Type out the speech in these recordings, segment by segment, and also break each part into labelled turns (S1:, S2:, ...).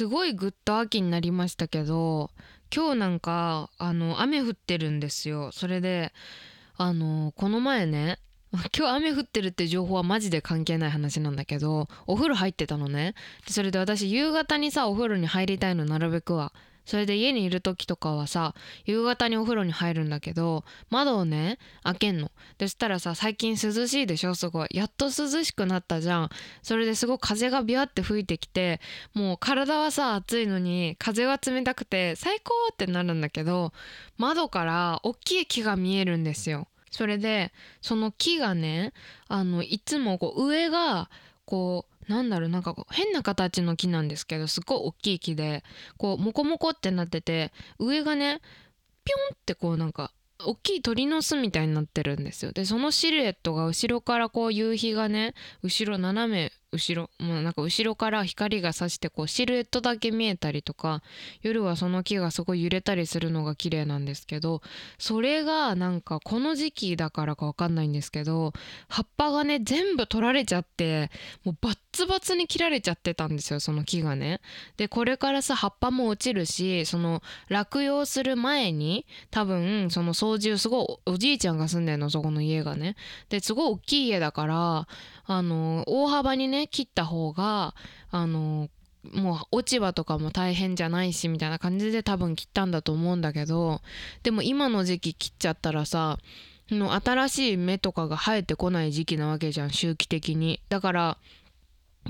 S1: すごいぐっと秋になりましたけど今日なんかあの雨降ってるんですよ。それであのこの前ね 今日雨降ってるって情報はマジで関係ない話なんだけどお風呂入ってたのね。それで私夕方にさお風呂に入りたいのなるべくは。それで家にいる時とかはさ夕方にお風呂に入るんだけど窓をね開けんの。でそしたらさ最近涼しいでしょ？すごい。やっと涼しくなったじゃん。それですごい風がビャって吹いてきてもう体はさ暑いのに風は冷たくて最高ってなるんだけど窓から大きい木が見えるんですよ。それでその木がねあのいつもこう上がこうなんだろうなんか変な形の木なんですけどすっごい大きい木でこうモコモコってなってて上がねピョンってこうなんか大きい鳥の巣みたいになってるんですよ。でそのシルエットが後ろからこう夕日がね後ろ斜め後ろもうなんか後ろから光が差してこうシルエットだけ見えたりとか夜はその木がすごい揺れたりするのが綺麗なんですけどそれがなんかこの時期だからかわかんないんですけど葉っぱがね全部取られちゃってもうバッツバツに切られちゃってたんですよその木がね。でこれからさ葉っぱも落ちるしその落葉する前に多分その掃除をすごいおじいちゃんが住んでるのそこの家がね。ですごい大きい家だからあの大幅にね切った方があのもう落ち葉とかも大変じゃないしみたいな感じで多分切ったんだと思うんだけどでも今の時期切っちゃったらさの新しい芽とかが生えてこない時期なわけじゃん周期的にだから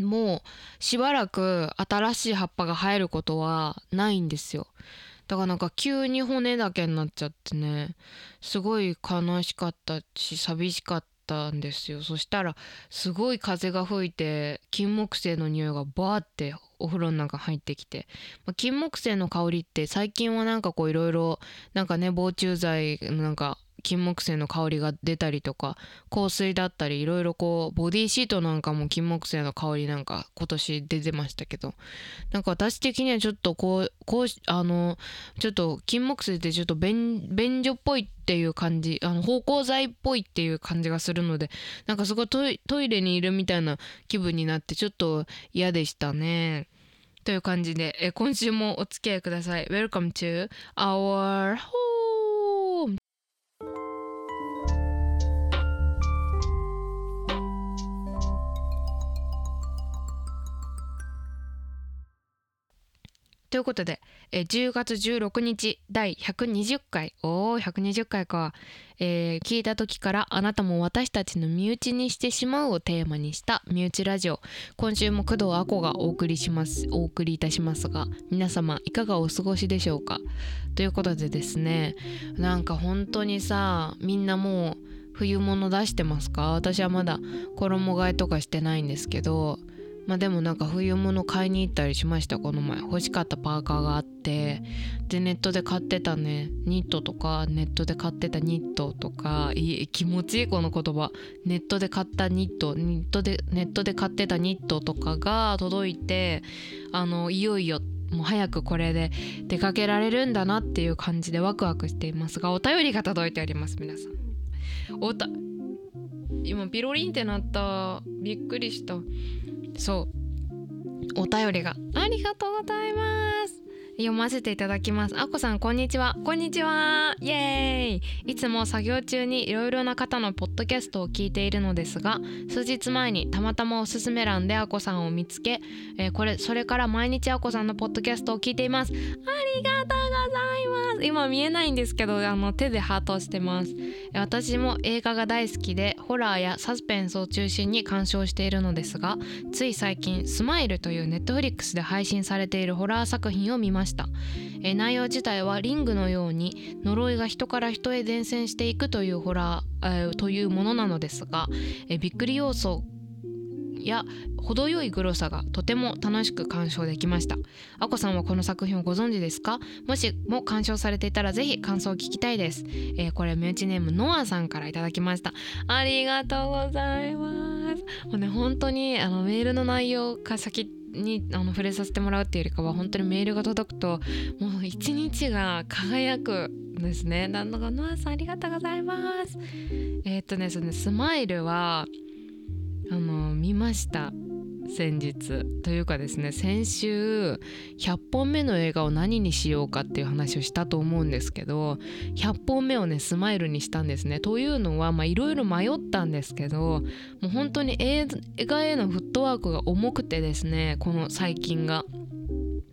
S1: もうしばらく新しい葉っぱが生えることはないんですよ。だからなんか急に骨だけになっちゃってねすごい悲しかったし寂しかったんですよ。そしたらすごい風が吹いて金木犀の匂いがバーってお風呂の中入ってきて、まあ、金木犀の香りって最近はなんかこういろいろなんかね防虫剤なんか金木犀の香りが出たりとか香水だったりいろいろこうボディシートなんかも金木犀の香りなんか今年出てましたけどなんか私的にはちょっとこうこうあのちょっと金木犀ってちょっと便便所っぽいっていう感じあの芳香剤っぽいっていう感じがするのでなんかすごいトイトイレにいるみたいな気分になってちょっと嫌でしたね。という感じで、え今週もお付き合いください。Welcome to our ということで、えー10月16日第120回。おー120回か、えー聞いた時からあなたも私たちの身内にしてしまうをテーマにした身内ラジオ。今週も工藤あこがお送りします。お送りいたしますが皆様いかがお過ごしでしょうか？ということでですねなんか本当にさみんなもう冬物出してますか？私はまだ衣替えとかしてないんですけどまあでもなんか冬物買いに行ったりしましたこの前。欲しかったパーカーがあって。でネットで買ってたね。ニットとかネットで買ってたニットとか。いい気持ちいいこの言葉。ネットで買ったニット。ニットでネットで買ってたニットとかが届いてあのいよいよもう早くこれで出かけられるんだなっていう感じでワクワクしていますがお便りが届いております皆さん。おた今ピロリンってなった。びっくりした。そう。お便りが。ありがとうございます。読ませていただきます。あこさんこんにちは。こんにちは。イエーイ。いつも作業中にいろいろな方のポッドキャストを聞いているのですが数日前にたまたまおすすめ欄であこさんを見つけ、えーこれそれから毎日あこさんのポッドキャストを聞いています。ありがとうございます。今見えないんですけどあの手でハートしてます。私も映画が大好きでホラーやサスペンスを中心に鑑賞しているのですがつい最近「スマイルというネットフリックスで配信されているホラー作品を見ました。え内容自体はリングのように呪いが人から人へ伝染していくというホラー、えーというものなのですが、えびっくり要素や程よいグロさがとても楽しく鑑賞できました。あこさんはこの作品をご存知ですか？もしも鑑賞されていたらぜひ感想を聞きたいです、えーこれ身内ネームノアさんからいただきました。ありがとうございます。もうね本当にあのメールの内容が先にあの触れさせてもらうっていうよりかは本当にメールが届くともう一日が輝くんですね。なんだかノアさんありがとうございます。えーっとねそのねスマイルはあの見ました先日というかですね先週100本目の映画を何にしようかっていう話をしたと思うんですけど100本目をねスマイルにしたんですねというのはいろいろ迷ったんですけどもう本当に映画へのフットワークが重くてですねこの最近が。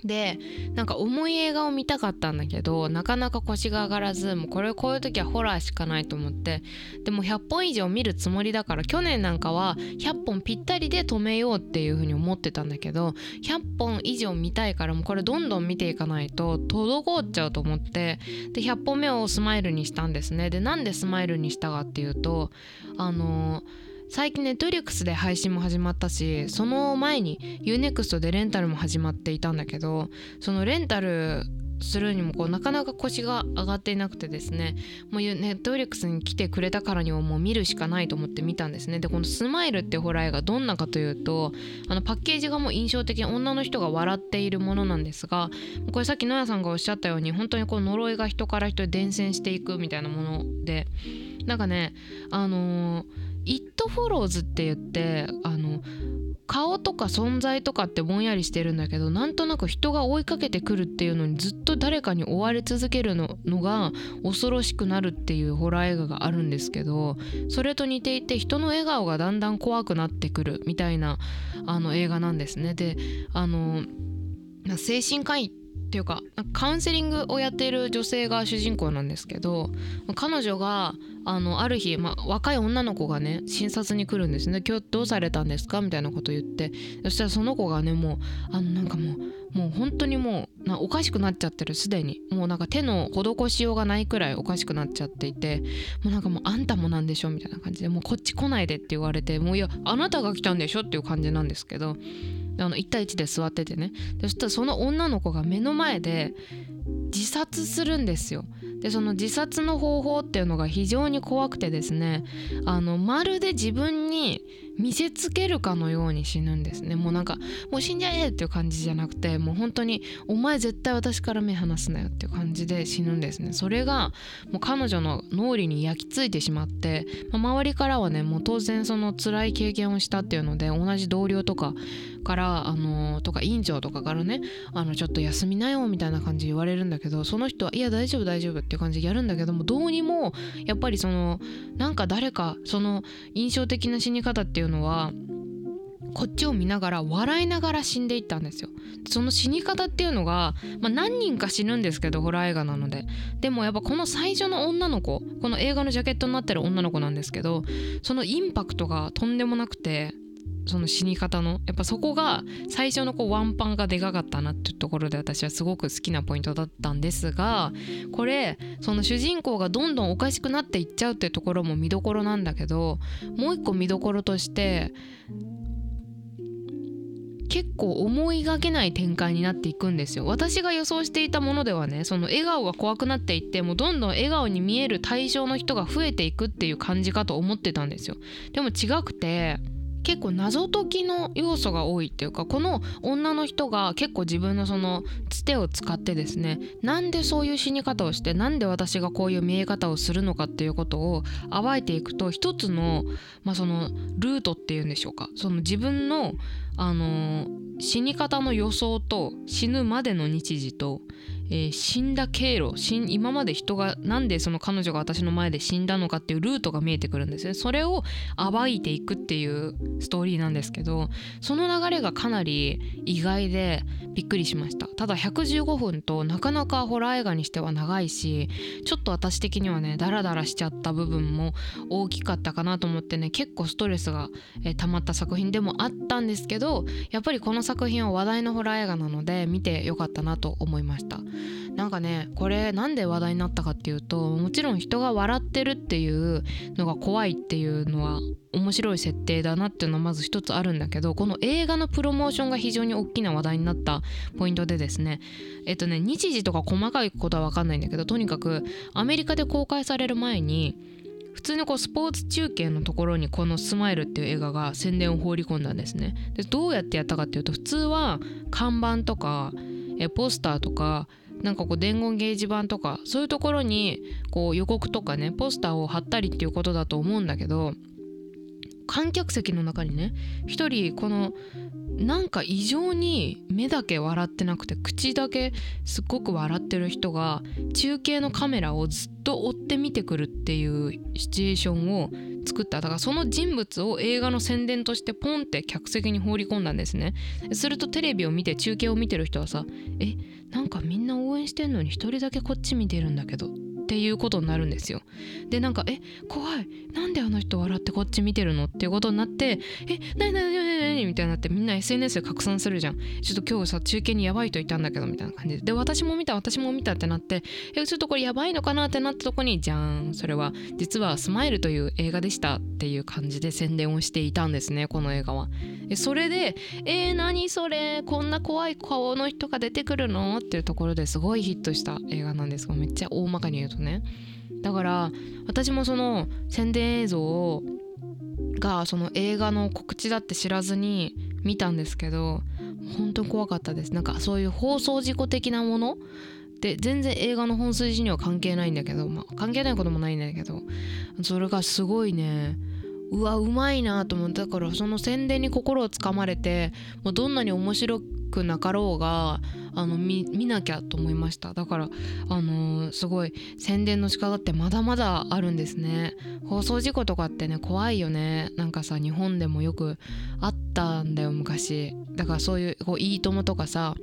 S1: でなんか重い映画を見たかったんだけどなかなか腰が上がらずもうこれこういう時はホラーしかないと思ってでも100本以上見るつもりだから去年なんかは100本ぴったりで止めようっていうふうに思ってたんだけど100本以上見たいからもうこれどんどん見ていかないと滞っちゃうと思ってで100本目をスマイルにしたんですね。でなんでスマイルにしたかっていうとあのー最近ネットリックスで配信も始まったしその前に UNEXT でレンタルも始まっていたんだけどそのレンタルするにもこうなかなか腰が上がっていなくてですねもうネットフリックスに来てくれたからにはもう見るしかないと思って見たんですね。でこの「スマイル」ってホラー映画どんなかというとあのパッケージがもう印象的に女の人が笑っているものなんですがこれさっき野谷さんがおっしゃったように本当にこう呪いが人から人へ伝染していくみたいなものでなんかねあのー「イット・フォローズ」って言ってあの顔とか存在とかってぼんやりしてるんだけどなんとなく人が追いかけてくるっていうのにずっと誰かに追われ続けるののが恐ろしくなるっていうホラー映画があるんですけどそれと似ていて人の笑顔がだんだん怖くなってくるみたいなあの映画なんですね。であの精神科医っていうかカウンセリングをやっている女性が主人公なんですけど彼女があのある日、まあ、若い女の子がね診察に来るんですね「今日どうされたんですか?」みたいなこと言って。そしたらその子がねもうあのなんかもうもう本当にもうなおかしくなっちゃってる。すでに。もうなんか手の施しようがないくらいおかしくなっちゃっていて。もうなんかもうあんたもなんでしょ？みたいな感じでもうこっち来ないでって言われてもういやあなたが来たんでしょ？っていう感じなんですけど。あの1対1で座っててね。そしたらその女の子が目の前で自殺するんですよ。でその自殺の方法っていうのが非常に怖くてですねあのまるで自分に見せつけるかのように死ぬんですね。もうなんかもう死んじゃえっていう感じじゃなくてもう本当にお前絶対私から目離すなよっていう感じで死ぬんですね。それがもう彼女の脳裏に焼き付いてしまって、まあ、周りからはねもう当然その辛い経験をしたっていうので同じ同僚とかからあのとか院長とかからねあのちょっと休みなよみたいな感じ言われるるんだけどその人はいや大丈夫大丈夫って感じでやるんだけどもどうにもやっぱりそのなんか誰かその印象的な死に方っていうのはこっちを見ながら笑いながら死んでいったんですよ。その死に方っていうのが、まあ、何人か死ぬんですけどホラー映画なので。でもやっぱこの最初の女の子この映画のジャケットになってる女の子なんですけどそのインパクトがとんでもなくてその死に方の。やっぱそこが最初のこうワンパンがでかかったなっていうところで私はすごく好きなポイントだったんですがこれその主人公がどんどんおかしくなっていっちゃうっていうところも見どころなんだけどもう一個見どころとして結構思いがけない展開になっていくんですよ。私が予想していたものではねその笑顔が怖くなっていってもうどんどん笑顔に見える対象の人が増えていくっていう感じかと思ってたんですよ。でも違くて結構謎解きの要素が多いっていうかこの女の人が結構自分のそのつてを使ってですねなんでそういう死に方をしてなんで私がこういう見え方をするのかっていうことを暴いていくと一つの,、まあそのルートっていうんでしょうか。その自分のあの死に方の予想と死ぬまでの日時とえー、死んだ経路今まで人がなんでその彼女が私の前で死んだのかっていうルートが見えてくるんですね。それを暴いていくっていうストーリーなんですけどその流れがかなり意外でびっくりしました。ただ115分となかなかホラー映画にしては長いしちょっと私的にはねダラダラしちゃった部分も大きかったかなと思ってね結構ストレスが、えー、溜まった作品でもあったんですけどやっぱりこの作品は話題のホラー映画なので見てよかったなと思いました。なんかねこれなんで話題になったかっていうともちろん人が笑ってるっていうのが怖いっていうのは面白い設定だなっていうのはまず一つあるんだけどこの映画のプロモーションが非常に大きな話題になったポイントでですねえっとね日時とか細かいことは分かんないんだけどとにかくアメリカで公開される前に普通のこうスポーツ中継のところにこの「スマイル」っていう映画が宣伝を放り込んだんですね。でどうやってやったかっていうと普通は看板とかえポスターとかなんかこう伝言掲示板とかそういうところにこう予告とかねポスターを貼ったりっていうことだと思うんだけど観客席の中にね一人このなんか異常に目だけ笑ってなくて口だけすっごく笑ってる人が中継のカメラをずっと追って見てくるっていうシチュエーションを作った。だからその人物を映画の宣伝としてポンって客席に放り込んだんですね。するとテレビを見て中継を見てる人はさえなんかみんな応援してんのに一人だけこっち見てるんだけどっていうことになるんですよ。でなんか「え怖いなんであの人笑ってこっち見てるの?」っていうことになって「えなになになになに?」みたいになってみんな SNS で拡散するじゃん。ちょっと今日さ中継にやばい人いたんだけどみたいな感じでで私も見た私も見たってなってえちょっとこれやばいのかな？ってなったとこにじゃーんそれは実は「スマイル」という映画でしたっていう感じで宣伝をしていたんですねこの映画は。それで「えー、何それ？こんな怖い顔の人が出てくるの?」っていうところですごいヒットした映画なんですがめっちゃ大まかに言うとね。だから私もその宣伝映像がその映画の告知だって知らずに見たんですけど本当怖かったです。なんかそういう放送事故的なもの？で全然映画の本筋には関係ないんだけど、まあ、関係ないこともないんだけどそれがすごいねうわうまいなと思ってだからその宣伝に心をつかまれてもうどんなに面白くなかろうがあの見なきゃと思いました。だからあのー、すごい宣伝の仕方ってまだまだあるんですね。放送事故とかってね怖いよね。なんかさ日本でもよくあったんだよ昔。だからそういうこういいともとかさ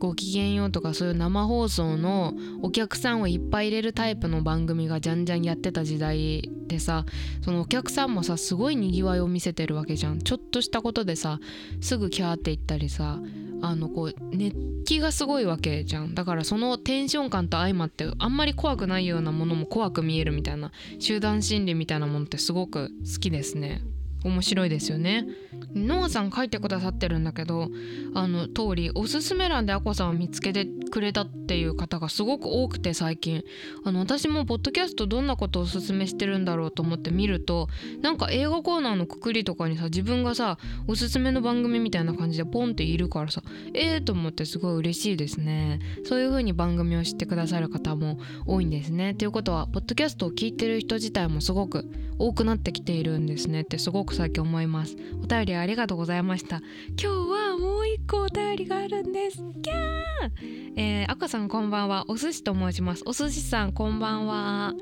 S1: ごきげんようとかそういう生放送のお客さんをいっぱい入れるタイプの番組がじゃんじゃんやってた時代でさそのお客さんもさすごいにぎわいを見せてるわけじゃん。ちょっとしたことでさすぐキャーって言ったりさあのこう熱気がすごいわけじゃん。だからそのテンション感と相まってあんまり怖くないようなものも怖く見えるみたいな集団心理みたいなものってすごく好きですね。面白いですよね。ノアさん書いてくださってるんだけどあの通りおすすめ欄でアコさんを見つけてくれたっていう方がすごく多くて最近。あの私もポッドキャストどんなことをおすすめしてるんだろうと思って見るとなんか映画コーナーのくくりとかにさ自分がさおすすめの番組みたいな感じでポンっているからさええー、と思ってすごい嬉しいですね。そういう風に番組を知ってくださる方も多いんですね。ということはポッドキャストを聞いてる人自体もすごく多くなってきているんですねってすごく最近思います。お便りありがとうございました。今日はもう一個お便りがあるんです。キャー！えー、赤さんこんばんは。お寿司と申します。お寿司さんこんばんは。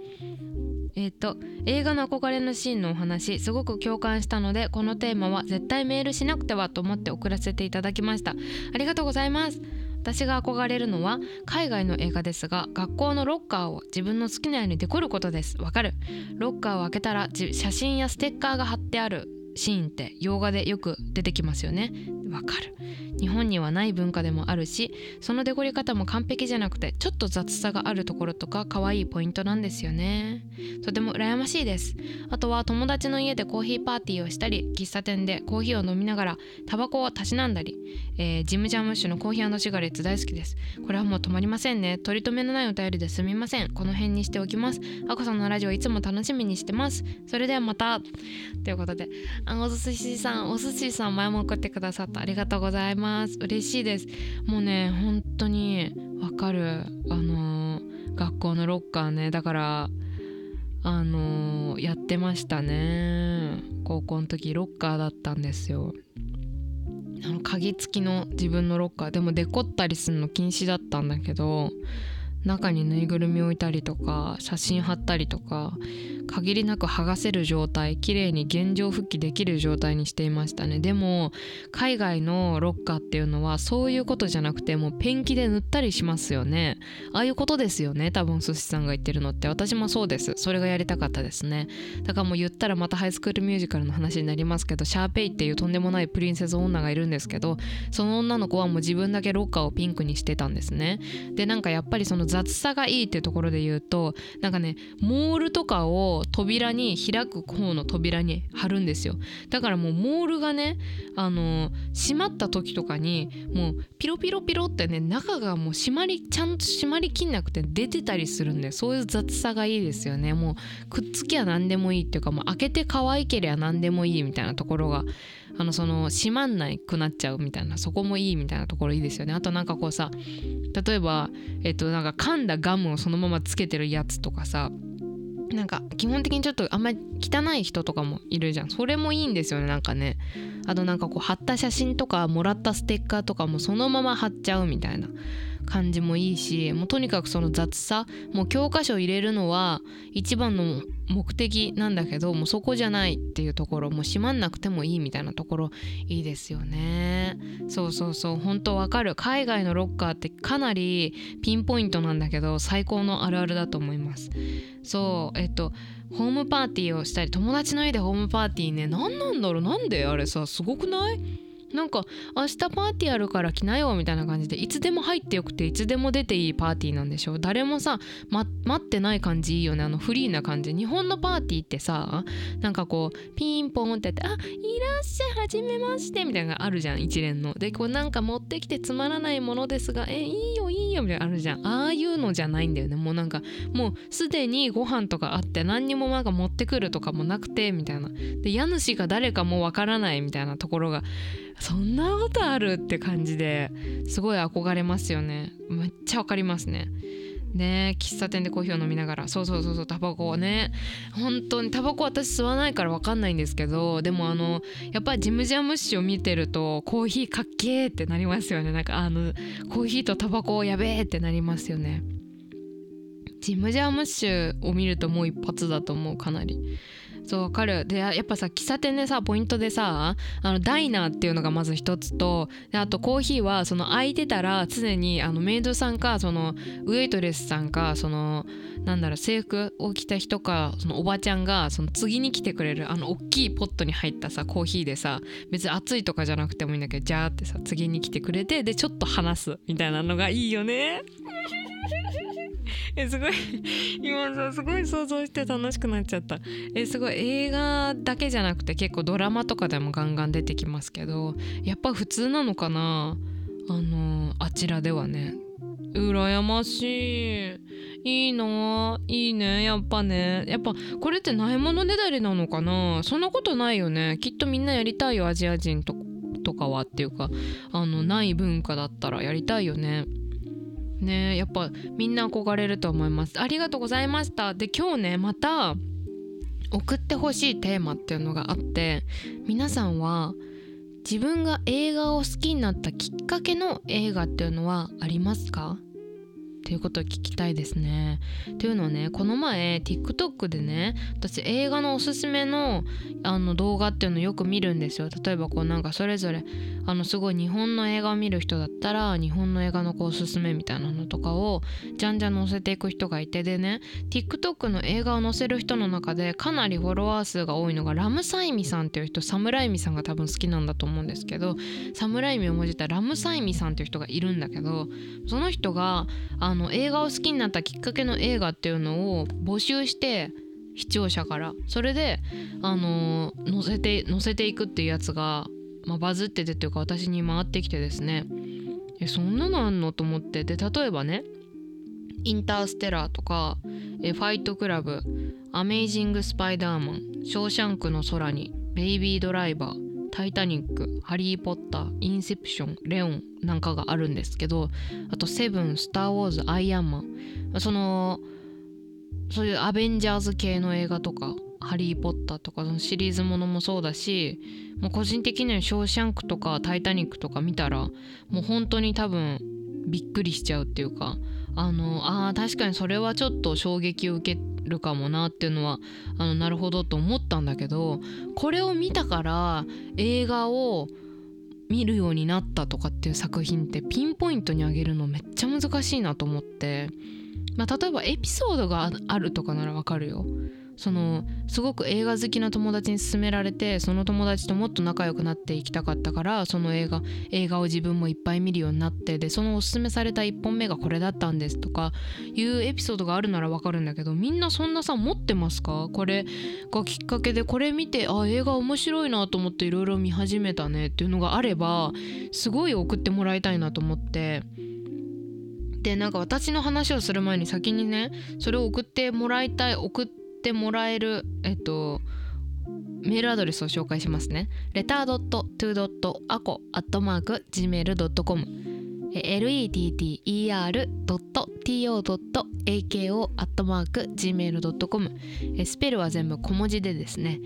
S1: えっ、ー、と映画の憧れのシーンのお話すごく共感したのでこのテーマは絶対メールしなくてはと思って送らせていただきました。ありがとうございます。私が憧れるのは海外の映画ですが学校のロッカーを自分の好きなようにデコることです。わかる？ロッカーを開けたら写真やステッカーが貼ってあるシーンって洋画でよく出てきますよね。わかる。日本にはない文化でもあるしそのデコり方も完璧じゃなくてちょっと雑さがあるところとか可愛いポイントなんですよね。とても羨ましいです。あとは友達の家でコーヒーパーティーをしたり喫茶店でコーヒーを飲みながらタバコをたしなんだり、えー、ジムジャムッシュのコーヒーシガレッツ大好きです。これはもう止まりませんね。取り留めのないお便りですみません。この辺にしておきます。あこさんのラジオいつも楽しみにしてます。それではまた。ということであお寿司さんお寿司さん前も送ってくださった。ありがとうございます。嬉しいです。もうね本当にわかる。あの、学校のロッカーね。だからあの、やってましたね。高校の時ロッカーだったんですよ。あの鍵付きの自分のロッカー。でもデコったりするの禁止だったんだけど中にぬいぐるみ置いたりとか写真貼ったりとか限りなく剥がせる状態綺麗に現状復帰できる状態にしていましたね。でも海外のロッカーっていうのはそういうことじゃなくてもうペンキで塗ったりしますよね。ああいうことですよね多分寿司さんが言ってるのって。私もそうです。それがやりたかったですね。だからもう言ったらまたハイスクールミュージカルの話になりますけどシャーペイっていうとんでもないプリンセス女がいるんですけどその女の子はもう自分だけロッカーをピンクにしてたんですね。でなんかやっぱりその雑さがいいっていうところで言うとなんかねモールとかを扉に開く方の扉に貼るんですよ。だからもうモールがねあの閉まった時とかにもうピロピロピロってね中がもう閉まりちゃんと閉まりきんなくて出てたりするんでそういう雑さがいいですよね。もうくっつきゃ何でもいいっていうかもう開けて可愛ければ何でもいいみたいなところがあのその閉まんないくなっちゃうみたいなそこもいいみたいなところいいですよね。あとなんかこうさ例えばえっとなんか噛んだガムをそのままつけてるやつとかさなんか基本的にちょっとあんまり汚い人とかもいるじゃん。それもいいんですよねなんかね。あとなんかこう貼った写真とかもらったステッカーとかもそのまま貼っちゃうみたいな。感じもいいしもうとにかくその雑さもう教科書入れるのは一番の目的なんだけどもうそこじゃないっていうところもう閉まんなくてもいいみたいなところいいですよね。そうそうそう本当わかる。海外のロッカーってかなりピンポイントなんだけど最高のあるあるだと思います。そうえっとホームパーティーをしたり友達の家でホームパーティーね何なんだろう？なんであれさすごくない？なんか明日パーティーあるから来なよみたいな感じでいつでも入ってよくていつでも出ていいパーティーなんでしょ誰もさ、ま、待ってない感じいいよねあのフリーな感じ。日本のパーティーってさなんかこうピンポンってやって「あいらっしゃいはじめまして」みたいなのがあるじゃん一連の。でこうなんか持ってきてつまらないものですが「えいいよいいよ」みたいなのあるじゃん。ああいうのじゃないんだよね。もうなんかもうすでにご飯とかあって何にもなんか持ってくるとかもなくてみたいな。で家主が誰かもわからないみたいなところがそんなことあるって感じですごい憧れますよね。めっちゃわかりますね。ね喫茶店でコーヒーを飲みながら。そうそうそうそうタバコをね。本当にタバコ私吸わないから分かんないんですけどでもあのやっぱジムジャムッシュを見てるとコーヒーかっけーってなりますよね。なんかあのコーヒーとタバコやべえってなりますよね。ジムジャムッシュを見るともう一発だと思うかなり。そうわかるでやっぱさ喫茶店でさポイントでさあのダイナーっていうのがまず一つとであとコーヒーはその空いてたら常にあのメイドさんかそのウエイトレスさんかそのなんだろう制服を着た人かそのおばちゃんがその次に来てくれるあの大きいポットに入ったさコーヒーでさ別に熱いとかじゃなくてもいいんだけどジャーってさ次に来てくれてでちょっと話すみたいなのがいいよね。えすごい。今さすごい想像して楽しくなっちゃった。えすごい。映画だけじゃなくて結構ドラマとかでもガンガン出てきますけどやっぱ普通なのかな？あのあちらではね。羨ましい。いいな。いいね。やっぱね。やっぱこれってないものねだりなのかな？そんなことないよね。きっとみんなやりたいよ。アジア人ととかはっていうかあのない文化だったらやりたいよね。ねやっぱみんな憧れると思います。ありがとうございました。で今日ねまた送ってほしいテーマっていうのがあって皆さんは自分が映画を好きになったきっかけの映画っていうのはありますか？っていうことを聞きたいですね。というのはねこの前 TikTok でね私映画のおすすめのあの動画っていうのよく見るんですよ。例えばこうなんかそれぞれあのすごい日本の映画を見る人だったら日本の映画のこうおすすめみたいなのとかをじゃんじゃん載せていく人がいてでね TikTok の映画を載せる人の中でかなりフォロワー数が多いのがラムサイミさんっていう人サムライミさんが多分好きなんだと思うんですけどサムライミをもじたラムサイミさんっていう人がいるんだけどその人がああの映画を好きになったきっかけの映画っていうのを募集して視聴者から。それであの載せて載せていくっていうやつが、まあ、バズっててというか私に回ってきてですね。えそんなのあんのと思って。で例えばね「インターステラー」とか「えファイトクラブ」「アメイジング・スパイダーマン」「ショーシャンクの空に」「ベイビードライバー」タイタニック、ハリー・ポッター、インセプション、レオンなんかがあるんですけど、あとセブン、スター・ウォーズ、アイアンマン、その、そういうアベンジャーズ系の映画とか、ハリー・ポッターとかのシリーズものもそうだし、もう個人的にはショーシャンクとかタイタニックとか見たら、もう本当に多分びっくりしちゃうっていうか、あの、ああ、確かにそれはちょっと衝撃を受けるかもなっていうのはあのなるほどと思ったんだけどこれを見たから映画を見るようになったとかっていう作品ってピンポイントにあげるのめっちゃ難しいなと思って、まあ、例えばエピソードがあるとかならわかるよ。そのすごく映画好きな友達に勧められてその友達ともっと仲良くなっていきたかったからその映画映画を自分もいっぱい見るようになってでそのおすすめされた1本目がこれだったんですとかいうエピソードがあるならわかるんだけどみんなそんなさ持ってますか？これがきっかけでこれ見てあ映画面白いなと思っていろいろ見始めたねっていうのがあればすごい送ってもらいたいなと思って。でなんか私の話をする前に先にねそれを送ってもらいたい送ってってもらえる、えっと、メールアドレスを紹介しますね。レター .to.aco.gmail.com letter.to.aco ako.gmail.com スペルは全部小文字でですね。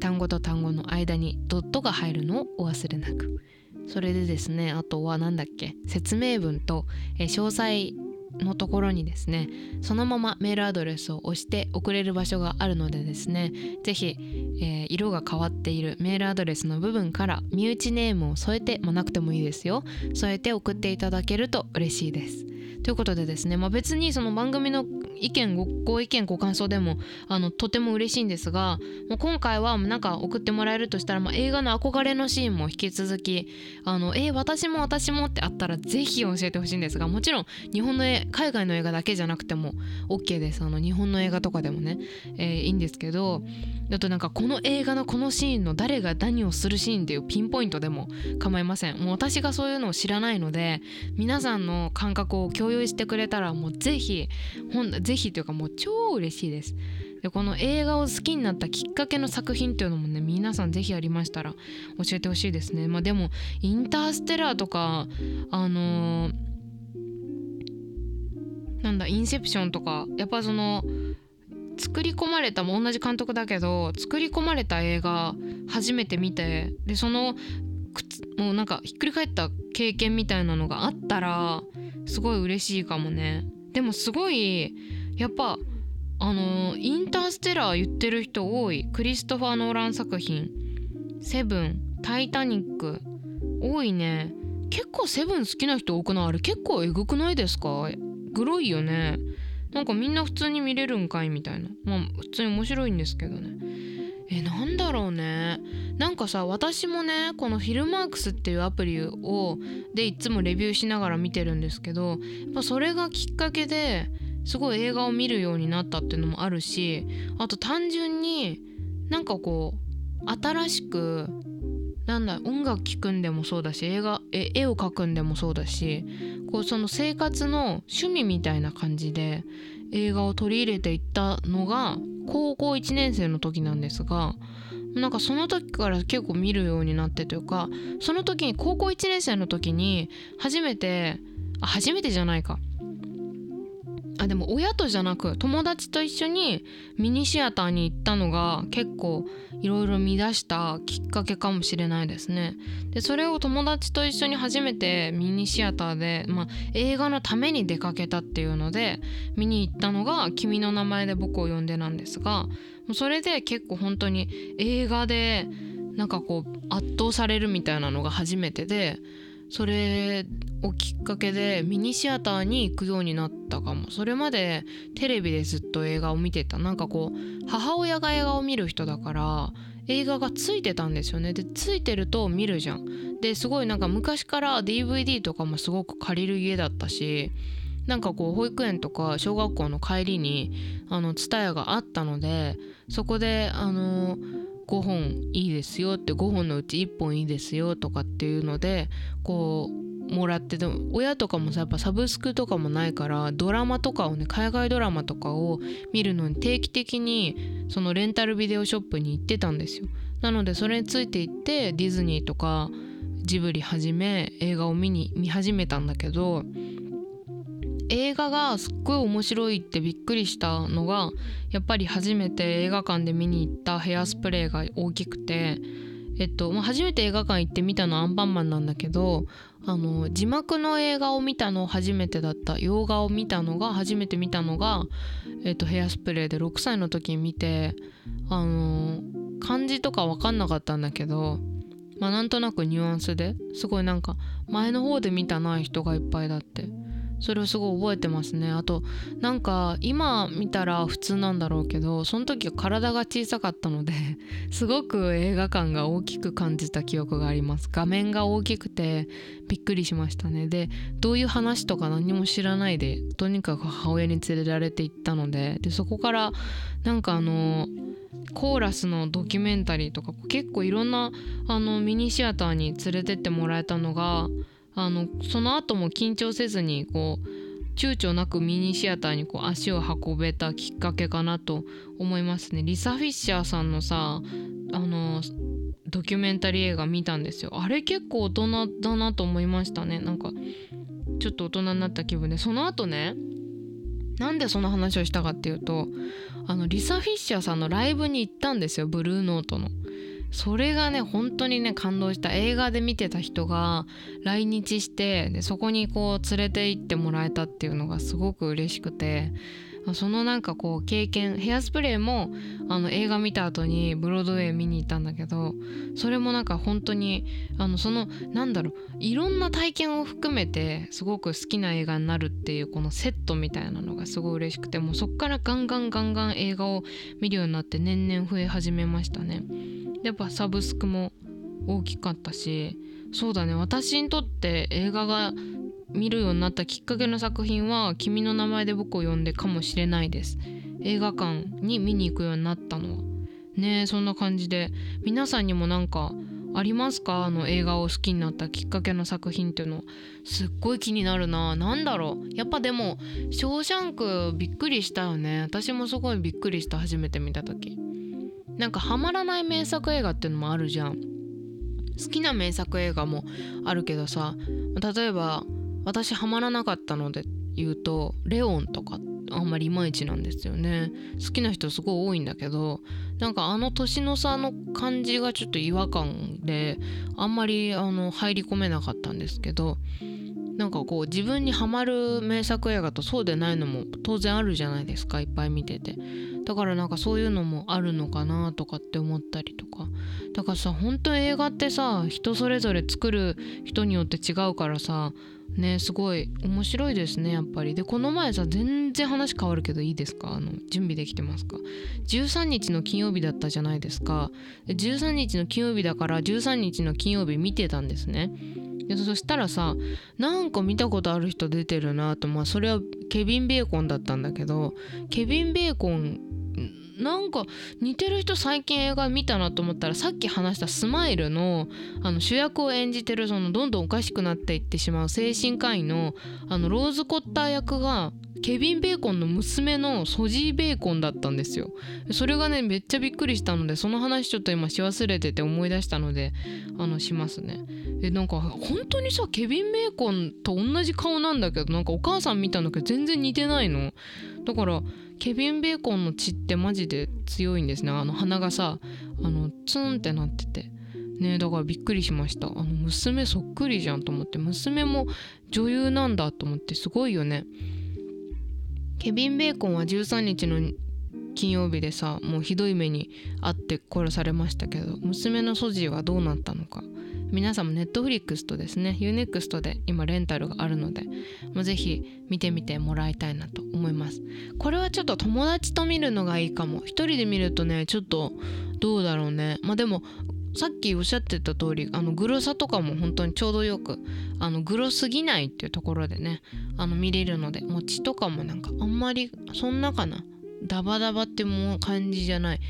S1: 単語と単語の間にドットが入るのをお忘れなく。それでですねあとは何だっけ？説明文と詳細のところにですねそのままメールアドレスを押して送れる場所があるのでですね是非、えー、色が変わっているメールアドレスの部分から身内ネームを添えて、も、なくてもいいですよ添えて送っていただけると嬉しいです。ということでですね、まあ、別にその番組の意見ごご意見ご感想でもあのとても嬉しいんですがもう今回はなんか送ってもらえるとしたら、まあ、映画の憧れのシーンも引き続きあのえー、私も私もってあったらぜひ教えてほしいんですがもちろん日本の海外の映画だけじゃなくても OK です。あの日本の映画とかでもね、えー、いいんですけどあとなんかこの映画のこのシーンの誰が何をするシーンっていうピンポイントでも構いません。もう私がそういうのを知らないので皆さんの感覚を共有してくれたらもうぜひぜひというかもう超嬉しいです。でこの映画を好きになったきっかけの作品っていうのもね皆さんぜひありましたら教えてほしいですね。まあでもインターステラーとかあのー、なんだインセプションとかやっぱその作り込まれたも同じ監督だけど作り込まれた映画初めて見てでそのもうなんかひっくり返った経験みたいなのがあったらすごい嬉しいかもね。でもすごいやっぱあのインターステラー言ってる人多い。クリストファー・ノーラン作品「セブン」「タイタニック」多いね。結構セブン好きな人多くない？あれ結構えぐくないですか？グロいよね。なんかみんな普通に見れるんかい？みたいな。まあ普通に面白いんですけどね。えなんだろうね。なんかさ私もねこのフィルマークスっていうアプリをでいつもレビューしながら見てるんですけどやっぱそれがきっかけですごい映画を見るようになったっていうのもあるしあと単純になんかこう新しくなんだ音楽聴くんでもそうだし映画絵を描くんでもそうだしこうその生活の趣味みたいな感じで映画を取り入れていったのが高校1年生の時なんですがなんかその時から結構見るようになってというかその時に高校1年生の時に初めてあ初めてじゃないか。あでも親とじゃなく友達と一緒にミニシアターに行ったのが結構いろいろ乱したきっかけかもしれないですね。でそれを友達と一緒に初めてミニシアターで、まあ、映画のために出かけたっていうので見に行ったのが「君の名前で僕を呼んで」なんですがそれで結構本当に映画でなんかこう圧倒されるみたいなのが初めてで。それをきっかけでミニシアターに行くようになったかも。それまでテレビでずっと映画を見てた。なんかこう母親が映画を見る人だから映画がついてたんですよね。でついてると見るじゃん。ですごいなんか昔から DVD とかもすごく借りる家だったしなんかこう保育園とか小学校の帰りにあの蔦屋があったのでそこであの5本いいですよって5本のうち1本いいですよとかっていうのでこうもらってでも親とかもさやっぱサブスクとかもないからドラマとかをね海外ドラマとかを見るのに定期的にそのレンタルビデオショップに行ってたんですよ。なのでそれについて行ってディズニーとかジブリはじめ映画を見に見始めたんだけど映画がすっごい面白いってびっくりしたのがやっぱり初めて映画館で見に行ったヘアスプレーが大きくてえっと、まあ、初めて映画館行って見たのはアンパンマンなんだけどあの字幕の映画を見たの初めてだった洋画を見たのが初めて見たのが、えっと、ヘアスプレーで6歳の時に見てあの漢字とか分かんなかったんだけどまあなんとなくニュアンスですごいなんか前の方で見たない人がいっぱいだって。それをすごい覚えてますね。あとなんか今見たら普通なんだろうけどその時は体が小さかったので すごく映画館が大きく感じた記憶があります。画面が大きくてびっくりしましたね。でどういう話とか何も知らないでとにかく母親に連れられて行ったのででそこからなんかあのコーラスのドキュメンタリーとか結構いろんなあのミニシアターに連れてってもらえたのがあのその後も緊張せずにこう躊躇なくミニシアターにこう足を運べたきっかけかなと思いますね。リサ・フィッシャーさんのさあのドキュメンタリー映画見たんですよ。あれ結構大人だなと思いましたね。なんかちょっと大人になった気分で。その後ねなんでその話をしたかっていうとあのリサ・フィッシャーさんのライブに行ったんですよ。ブルーノートの。それがね本当にね感動した映画で見てた人が来日してでそこにこう連れて行ってもらえたっていうのがすごく嬉しくてそのなんかこう経験ヘアスプレーもあの映画見た後にブロードウェイ見に行ったんだけどそれもなんか本当にあのそのなんだろういろんな体験を含めてすごく好きな映画になるっていうこのセットみたいなのがすごい嬉しくてもうそっからガンガンガンガン映画を見るようになって年々増え始めましたね。やっぱサブスクも大きかったしそうだね。私にとって映画が見るようになったきっかけの作品は「君の名前で僕を呼んで」かもしれないです。映画館に見に行くようになったのは。ねそんな感じで。皆さんにもなんかありますか？あの映画を好きになったきっかけの作品っていうの。すっごい気になるな。何だろう。やっぱでも「ショーシャンク」びっくりしたよね。私もすごいびっくりした。初めて見た時。なんかハマらない名作映画っていうのもあるじゃん。好きな名作映画もあるけどさ例えば私ハマらなかったので言うと「レオン」とかあんまりいまいちなんですよね。好きな人すごい多いんだけどなんかあの年の差の感じがちょっと違和感であんまりあの入り込めなかったんですけどなんかこう自分にはまる名作映画とそうでないのも当然あるじゃないですかいっぱい見てて。だからなんかそういうのもあるのかなとかって思ったりとか。だからさ本当映画ってさ人それぞれ作る人によって違うからさねすごい面白いですねやっぱり。でこの前さ全然話変わるけどいいですか？あの準備できてますか？13日の金曜日だったじゃないですか。13日の金曜日だから13日の金曜日見てたんですね。でそしたらさなんか見たことある人出てるなとまあそれはケビン・ベーコンだったんだけどケビン・ベーコンなんか似てる人最近映画見たなと思ったらさっき話した「スマイルの」あの主役を演じてるそのどんどんおかしくなっていってしまう精神科医のあのローズ・コッター役がケビン・ベーコンの娘のソジー・ベーコンだったんですよ。それがねめっちゃびっくりしたのでその話ちょっと今し忘れてて思い出したのであのしますね。えなんか本当にさケビン・ベーコンと同じ顔なんだけどなんかお母さん見たんだけど全然似てないの。だからケビン・ベーコンの血ってマジで強いんですね。あの鼻がさあのツンってなってて。ねだからびっくりしました。あの娘そっくりじゃんと思って。娘も女優なんだと思って。すごいよね。ケビン・ベーコンは13日の金曜日でさもうひどい目に遭って殺されましたけど娘のソジはどうなったのか。皆さんもネットフリックスとですね UNEXT で今レンタルがあるので、まあ、ぜひ見てみてもらいたいなと思います。これはちょっと友達と見るのがいいかも。一人で見るとねちょっとどうだろうね。まあでもさっきおっしゃってた通りあのグロさとかも本当にちょうどよくあのグロすぎないっていうところでねあの見れるので餅とかもなんかあんまりそんなかな。ダバダバってもう感じじゃない。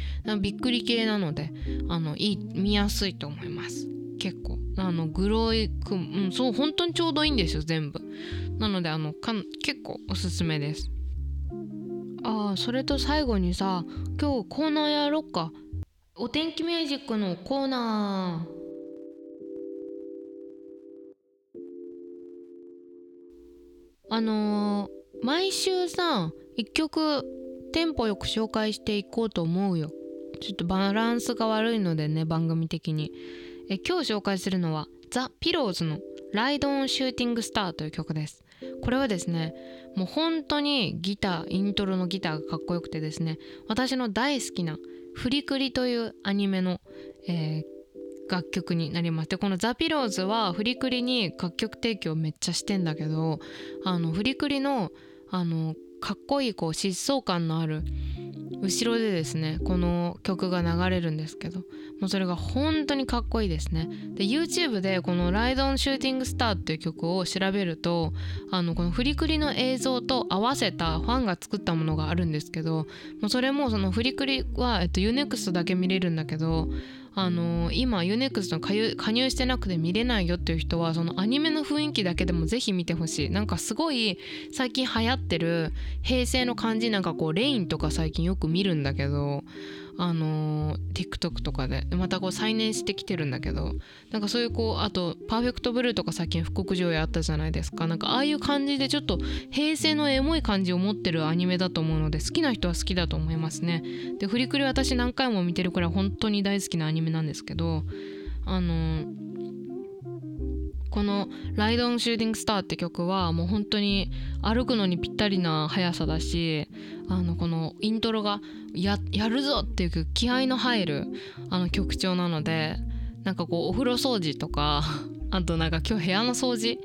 S1: びっくり系なのであのいい見やすいと思います。結構。あのグロいくうんそう本当にちょうどいいんですよ全部。なのであのか結構おすすめです。ああそれと最後にさ今日コーナーやろっか。お天気ミュージックのコーナー。あのー、毎週さ一曲テンポよく紹介していこうと思うよ。ちょっとバランスが悪いのでね番組的に。え今日紹介するのはザ・ピローズの「ライド・オン・シューティング・スター」という曲です。これはですねもう本当にギターイントロのギターがかっこよくてですね私の大好きなフリクリというアニメの、えー、楽曲になります。でこのザ・ピローズはフリクリに楽曲提供めっちゃしてんだけどあのフリクリのあのかっこいいこう疾走感のある後ろでですねこの曲が流れるんですけどもうそれが本当にかっこいいですね。で YouTube でこの「ライドオンシューティングスター」っていう曲を調べるとあのこのフリクリの映像と合わせたファンが作ったものがあるんですけどもうそれもそのフリクリは、えっと、UNEXT だけ見れるんだけどあのー、今 UNEXT の加入してなくて見れないよっていう人はそのアニメの雰囲気だけでもぜひ見てほしい。なんかすごい最近流行ってる平成の感じなんかこうレインとか最近よく見るんだけどあの TikTok とかでまたこう再燃してきてるんだけどなんかそういうこうあと「パーフェクトブルー」とか最近復刻上映あったじゃないですか。なんかああいう感じでちょっと平成のエモい感じを持ってるアニメだと思うので好きな人は好きだと思いますね。でフリクリ私何回も見てるくらい本当に大好きなアニメなんですけどあのこの「ライド・オン・シューティング・スター」って曲はもう本当に歩くのにぴったりな速さだしあのこのイントロがややるぞっていう気合の入るあの曲調なのでなんかこうお風呂掃除とか あとなんか今日部屋の掃除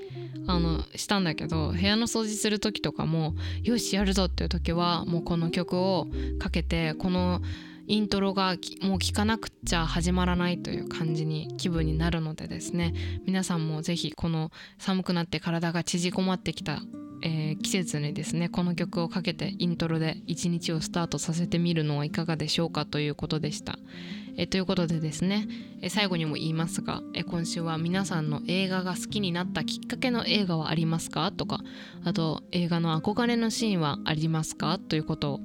S1: あのしたんだけど部屋の掃除する時とかもよしやるぞっていう時はもうこの曲をかけてこのイントロがもう聴かなくちゃ始まらないという感じに気分になるのでですね。皆さんも是非この寒くなって体が縮こまってきた、えー、季節にですねこの曲をかけてイントロで一日をスタートさせてみるのはいかがでしょうかということでした。えということでですね、え最後にも言いますが、え今週は皆さんの映画が好きになったきっかけの映画はありますか？とかあと映画の憧れのシーンはありますか？ということを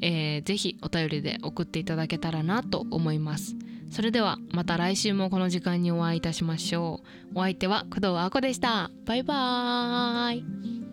S1: えー、ぜひお便りで送っていただけたらなと思います。それではまた来週もこの時間にお会いいたしましょう。お相手は工藤あこでした。バイバーイ。